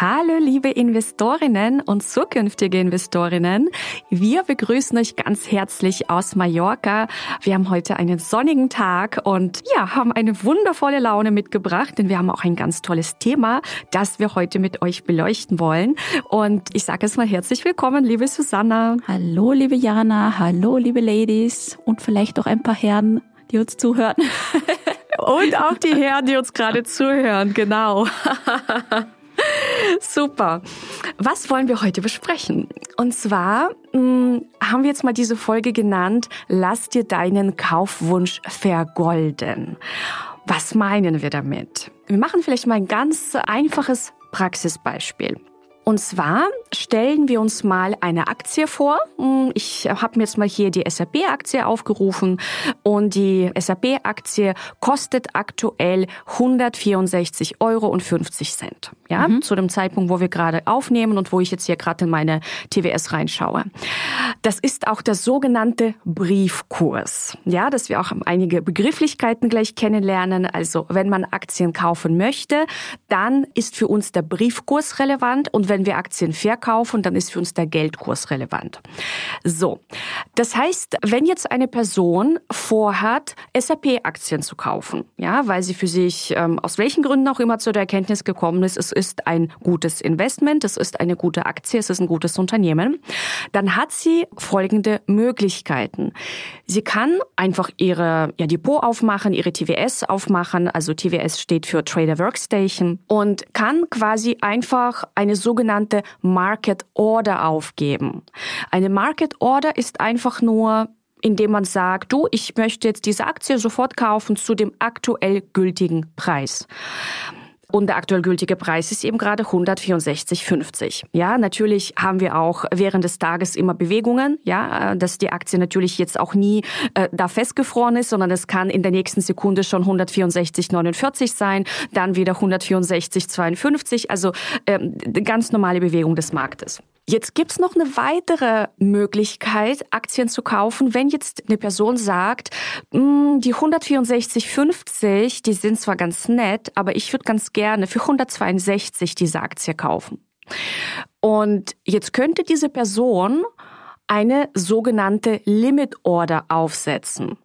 Hallo liebe Investorinnen und zukünftige Investorinnen. Wir begrüßen euch ganz herzlich aus Mallorca. Wir haben heute einen sonnigen Tag und ja, haben eine wundervolle Laune mitgebracht, denn wir haben auch ein ganz tolles Thema, das wir heute mit euch beleuchten wollen. Und ich sage es mal herzlich willkommen, liebe Susanna. Hallo liebe Jana, hallo liebe Ladies und vielleicht auch ein paar Herren, die uns zuhören. und auch die Herren, die uns gerade zuhören, genau. Super. Was wollen wir heute besprechen? Und zwar mh, hm, haben wir jetzt mal diese Folge genannt, lass dir deinen Kaufwunsch vergolden. Was meinen wir damit? Wir machen vielleicht mal ein ganz einfaches Praxisbeispiel. Und zwar stellen wir uns mal eine Aktie vor. Hm, ich habe mir jetzt mal hier die SAP-Aktie aufgerufen und die SAP-Aktie kostet aktuell 164,50 Euro Ja, mhm. zu dem Zeitpunkt, wo wir gerade aufnehmen und wo ich jetzt hier gerade in meine TWS reinschaue. Das ist auch der sogenannte Briefkurs. Ja, dass wir auch einige Begrifflichkeiten gleich kennenlernen. Also, wenn man Aktien kaufen möchte, dann ist für uns der Briefkurs relevant und wenn wenn wir Aktien verkaufen, dann ist für uns der Geldkurs relevant. So. Das heißt, wenn jetzt eine Person vorhat, SAP-Aktien zu kaufen, ja, weil sie für sich ähm, aus welchen Gründen auch immer zu der Erkenntnis gekommen ist, es ist ein gutes Investment, es ist eine gute Aktie, es ist ein gutes Unternehmen, dann hat sie folgende Möglichkeiten. Sie kann einfach ihre ja, Depot aufmachen, ihre TWS aufmachen, also TWS steht für Trader Workstation und kann quasi einfach eine sogenannte sogenannte Market Order aufgeben. Eine Market Order ist einfach nur indem man sagt, du, ich möchte jetzt diese Aktie sofort kaufen zu dem aktuell gültigen Preis. Und der aktuell gültige Preis ist eben gerade 164,50. Ja, natürlich haben wir auch während des Tages immer Bewegungen, ja, dass die Aktie natürlich jetzt auch nie äh, da festgefroren ist, sondern es kann in der nächsten Sekunde schon 164,49 sein, dann wieder 164,52, also äh, ganz normale Bewegung des Marktes. Jetzt gibt's noch eine weitere Möglichkeit, Aktien zu kaufen, wenn jetzt eine Person sagt, hm, die 164,50, die sind zwar ganz nett, aber ich würde ganz gerne für 162 diese Aktie kaufen. Und jetzt könnte diese Person eine sogenannte Limit Order aufsetzen.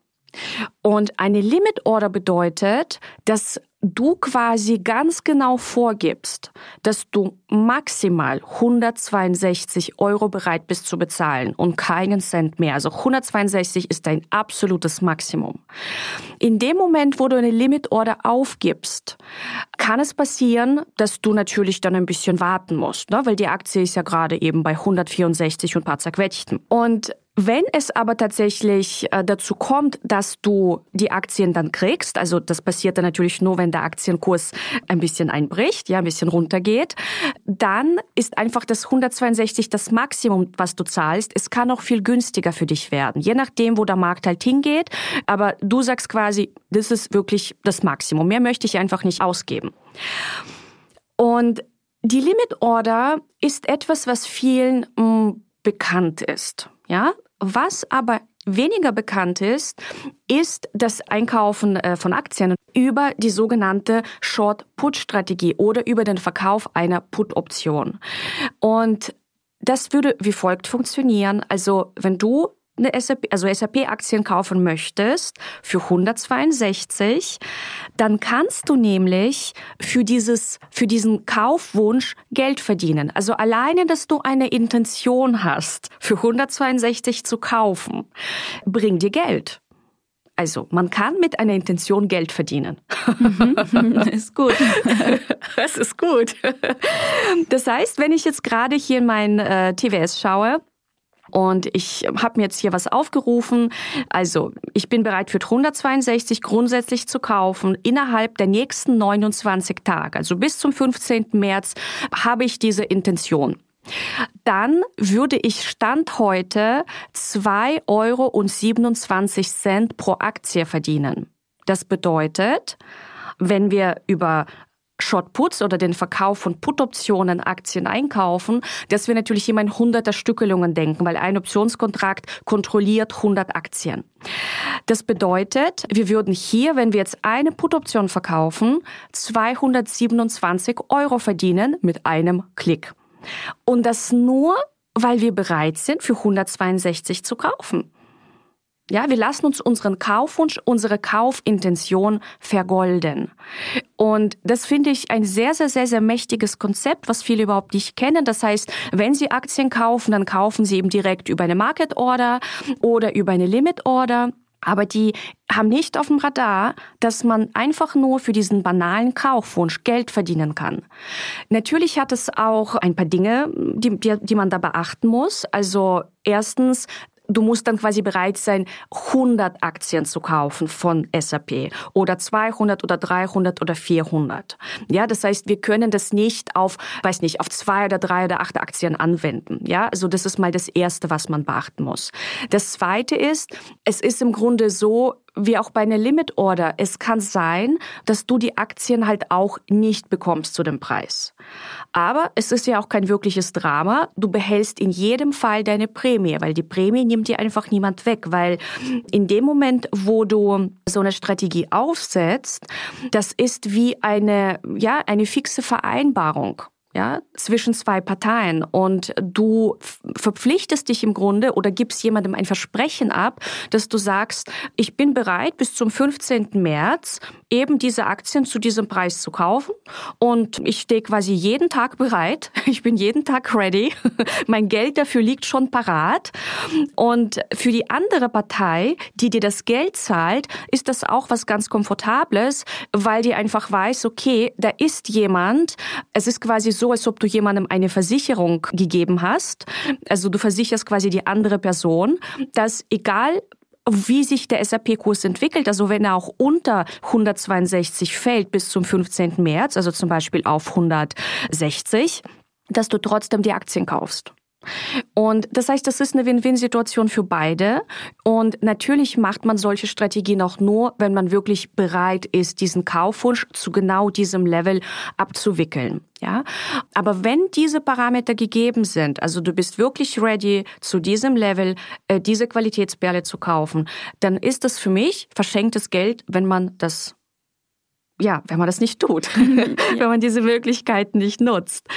Und eine Limit Order bedeutet, dass du quasi ganz genau vorgibst, dass du maximal 162 Euro bereit bist zu bezahlen und keinen Cent mehr. Also 162 ist dein absolutes Maximum. In dem Moment, wo du eine Limit Order aufgibst, kann es passieren, dass du natürlich dann ein bisschen warten musst, ne? weil die Aktie ist ja gerade eben bei 164 und paar zerquetschten. Und wenn es aber tatsächlich äh, dazu kommt, dass du die Aktien dann kriegst, also das passiert dann natürlich nur, wenn der Aktienkurs ein bisschen einbricht, ja, ein bisschen runtergeht, dann ist einfach das 162 das Maximum, was du zahlst. Es kann auch viel günstiger für dich werden, je nachdem, wo der Markt halt hingeht. Aber du sagst quasi, das ist wirklich das Maximum. Mehr möchte ich einfach nicht ausgeben. Und die Limit Order ist etwas, was vielen mh, mm, bekannt ist. Ja, was aber weniger bekannt ist, ist das Einkaufen äh, von Aktien über die sogenannte Short-Put-Strategie oder über den Verkauf einer Put-Option. Und das würde wie folgt funktionieren. Also wenn du eine SAP, also SAP-Aktien kaufen möchtest für 162, dann kannst du nämlich für dieses, für diesen Kaufwunsch Geld verdienen. Also alleine, dass du eine Intention hast, für 162 zu kaufen, bringt dir Geld. Also, man kann mit einer Intention Geld verdienen. Mhm, ist gut. Das ist gut. Das heißt, wenn ich jetzt gerade hier in mein äh, TWS schaue, und ich habe mir jetzt hier was aufgerufen. Also ich bin bereit für 162 grundsätzlich zu kaufen innerhalb der nächsten 29 Tage. Also bis zum 15. März habe ich diese Intention. Dann würde ich Stand heute 2,27 Euro pro Aktie verdienen. Das bedeutet, wenn wir über Short Puts oder den Verkauf von Put-Optionen Aktien einkaufen, dass wir natürlich immer in hunderter Stückelungen denken, weil ein Optionskontrakt kontrolliert 100 Aktien. Das bedeutet, wir würden hier, wenn wir jetzt eine Put-Option verkaufen, 227 Euro verdienen mit einem Klick. Und das nur, weil wir bereit sind, für 162 zu kaufen. Ja, wir lassen uns unseren Kaufwunsch, unsere Kaufintention vergolden. Und das finde ich ein sehr, sehr, sehr, sehr mächtiges Konzept, was viele überhaupt nicht kennen. Das heißt, wenn Sie Aktien kaufen, dann kaufen Sie eben direkt über eine Market Order oder über eine Limit Order. Aber die haben nicht auf dem Radar, dass man einfach nur für diesen banalen Kaufwunsch Geld verdienen kann. Natürlich hat es auch ein paar Dinge, die, die, die man da beachten muss. Also erstens, du musst dann quasi bereit sein, 100 Aktien zu kaufen von SAP oder 200 oder 300 oder 400. Ja, das heißt, wir können das nicht auf, weiß nicht, auf zwei oder drei oder acht Aktien anwenden. Ja, also das ist mal das erste, was man beachten muss. Das zweite ist, es ist im Grunde so, wie auch bei einer Limit Order. Es kann sein, dass du die Aktien halt auch nicht bekommst zu dem Preis. Aber es ist ja auch kein wirkliches Drama. Du behältst in jedem Fall deine Prämie, weil die Prämie nimmt dir einfach niemand weg, weil in dem Moment, wo du so eine Strategie aufsetzt, das ist wie eine, ja, eine fixe Vereinbarung ja, zwischen zwei Parteien. Und du verpflichtest dich im Grunde oder gibst jemandem ein Versprechen ab, dass du sagst, ich bin bereit bis zum 15. März eben diese Aktien zu diesem Preis zu kaufen. Und ich stehe quasi jeden Tag bereit, ich bin jeden Tag ready, mein Geld dafür liegt schon parat. Und für die andere Partei, die dir das Geld zahlt, ist das auch was ganz Komfortables, weil die einfach weiß, okay, da ist jemand, es ist quasi so, so, als ob du jemandem eine Versicherung gegeben hast. Also du versicherst quasi die andere Person, dass egal wie sich der SAP-Kurs entwickelt, also wenn er auch unter 162 fällt bis zum 15. März, also zum Beispiel auf 160, dass du trotzdem die Aktien kaufst. Und das heißt, das ist eine Win-Win-Situation für beide. Und natürlich macht man solche Strategien auch nur, wenn man wirklich bereit ist, diesen Kaufwunsch zu genau diesem Level abzuwickeln. Ja, aber wenn diese Parameter gegeben sind, also du bist wirklich ready, zu diesem Level äh, diese Qualitätsperle zu kaufen, dann ist das für mich verschenktes Geld, wenn man das ja, wenn man das nicht tut, wenn man diese Möglichkeiten nicht nutzt.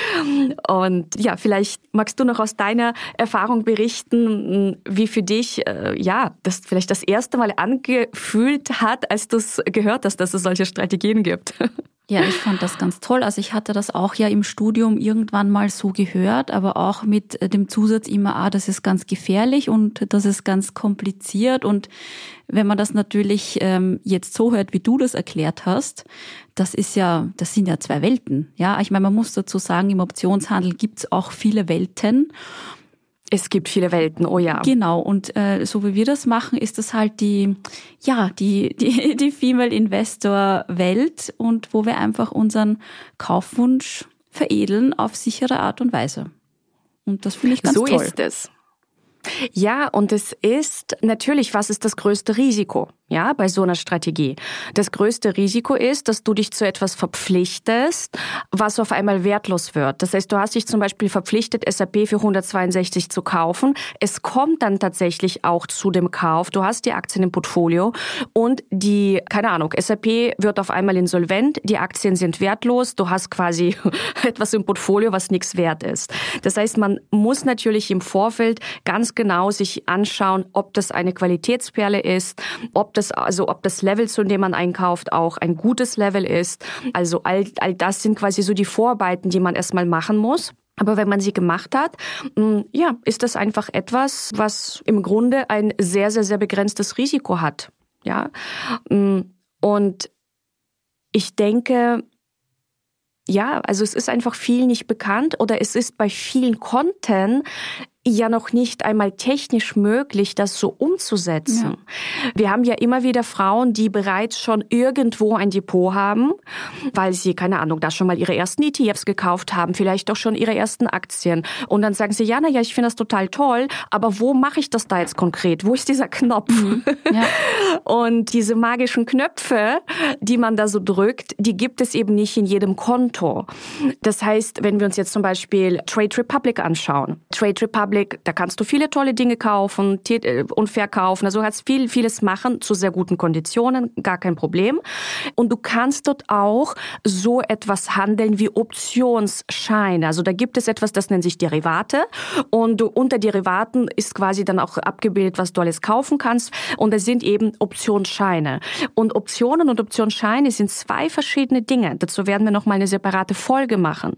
Und ja, vielleicht magst du noch aus deiner Erfahrung berichten, wie für dich, äh, ja, das vielleicht das erste Mal angefühlt hat, als du es gehört hast, dass es solche Strategien gibt. Ja, ich fand das ganz toll. Also ich hatte das auch ja im Studium irgendwann mal so gehört, aber auch mit äh, dem Zusatz immer, ah, das ist ganz gefährlich und das ist ganz kompliziert. Und wenn man das natürlich ähm, jetzt so hört, wie du das erklärt hast, das ist ja, das sind ja zwei Welten. Ja, ich meine, man muss dazu sagen, im Optionshandel gibt's auch viele Welten. Es gibt viele Welten, oh ja. Genau, und äh, so wie wir das machen, ist das halt die, ja, die, die, die Female Investor Welt und wo wir einfach unseren Kaufwunsch veredeln auf sichere Art und Weise. Und das finde ich ganz so toll. So ist es. Ja, und es ist natürlich, was ist das größte Risiko? Ja, bei so einer Strategie. Das größte Risiko ist, dass du dich zu etwas verpflichtest, was auf einmal wertlos wird. Das heißt, du hast dich zum Beispiel verpflichtet, SAP für 162 zu kaufen. Es kommt dann tatsächlich auch zu dem Kauf. Du hast die Aktien im Portfolio und die, keine Ahnung, SAP wird auf einmal insolvent, die Aktien sind wertlos, du hast quasi etwas im Portfolio, was nichts wert ist. Das heißt, man muss natürlich im Vorfeld ganz genau sich anschauen, ob das eine Qualitätsperle ist, ob das, also ob das Level, zu dem man einkauft, auch ein gutes Level ist. Also all, all das sind quasi so die Vorarbeiten, die man erstmal machen muss. Aber wenn man sie gemacht hat, mm, ja, ist das einfach etwas, was im Grunde ein sehr, sehr, sehr begrenztes Risiko hat. Ja. Mm, und ich denke, ja, also es ist einfach viel nicht bekannt oder es ist bei vielen Konten ja noch nicht einmal technisch möglich, das so umzusetzen. Ja. Wir haben ja immer wieder Frauen, die bereits schon irgendwo ein Depot haben, weil sie, keine Ahnung, da schon mal ihre ersten ETFs gekauft haben, vielleicht auch schon ihre ersten Aktien. Und dann sagen sie, ja, na ja, ich finde das total toll, aber wo mache ich das da jetzt konkret? Wo ist dieser Knopf? Mhm. Ja. Und diese magischen Knöpfe, die man da so drückt, die gibt es eben nicht in jedem Konto. Das heißt, wenn wir uns jetzt zum Beispiel Trade Republic anschauen. Trade Republic, da kannst du viele tolle Dinge kaufen äh, und verkaufen. Also du kannst viel, vieles machen zu sehr guten Konditionen, gar kein Problem. Und du kannst dort auch so etwas handeln wie Optionsscheine. Also da gibt es etwas, das nennt sich Derivate. Und unter Derivaten ist quasi dann auch abgebildet, was du alles kaufen kannst. Und es sind eben Optionsscheine. Und Optionen und Optionsscheine sind zwei verschiedene Dinge. Dazu werden wir nochmal eine separate Folge machen.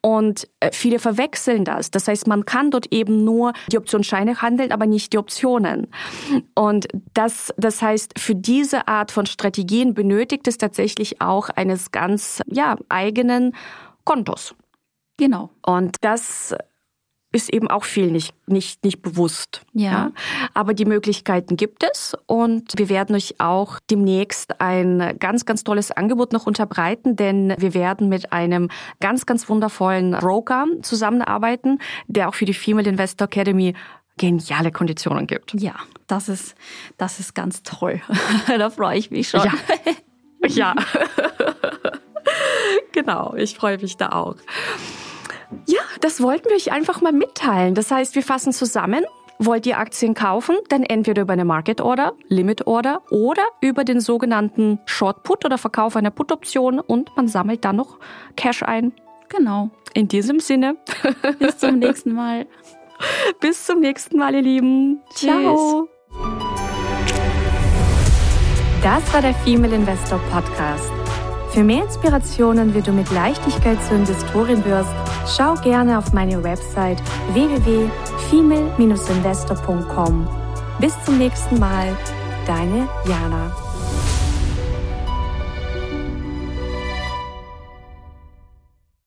Und äh, viele verwechseln das. Das heißt, man kann dort eben nur die Optionsscheine handeln, aber nicht die Optionen. Und das, das heißt, für diese Art von Strategien benötigt es tatsächlich auch eines ganz, ja, eigenen Kontos. Genau. Und das ist eben auch viel nicht, nicht, nicht bewusst. Ja. ja. Aber die Möglichkeiten gibt es und wir werden euch auch demnächst ein ganz, ganz tolles Angebot noch unterbreiten, denn wir werden mit einem ganz, ganz wundervollen Broker zusammenarbeiten, der auch für die Female Investor Academy geniale Konditionen gibt. Ja, das ist, das ist ganz toll. da freue ich mich schon. Ja. ja. genau, ich freue mich da auch. Ja, das wollten wir euch einfach mal mitteilen. Das heißt, wir fassen zusammen. Wollt ihr Aktien kaufen? Dann entweder über eine Market Order, Limit Order oder über den sogenannten Short Put oder Verkauf einer Put-Option und man sammelt dann noch Cash ein. Genau. In diesem Sinne. Bis zum nächsten Mal. Bis zum nächsten Mal, ihr Lieben. Tschüss. Ciao. Das war der Female Investor Podcast. Für mehr Inspirationen, wie du mit Leichtigkeit zur Investorin wirst, schau gerne auf meine Website www.female-investor.com. Bis zum nächsten Mal, deine Jana.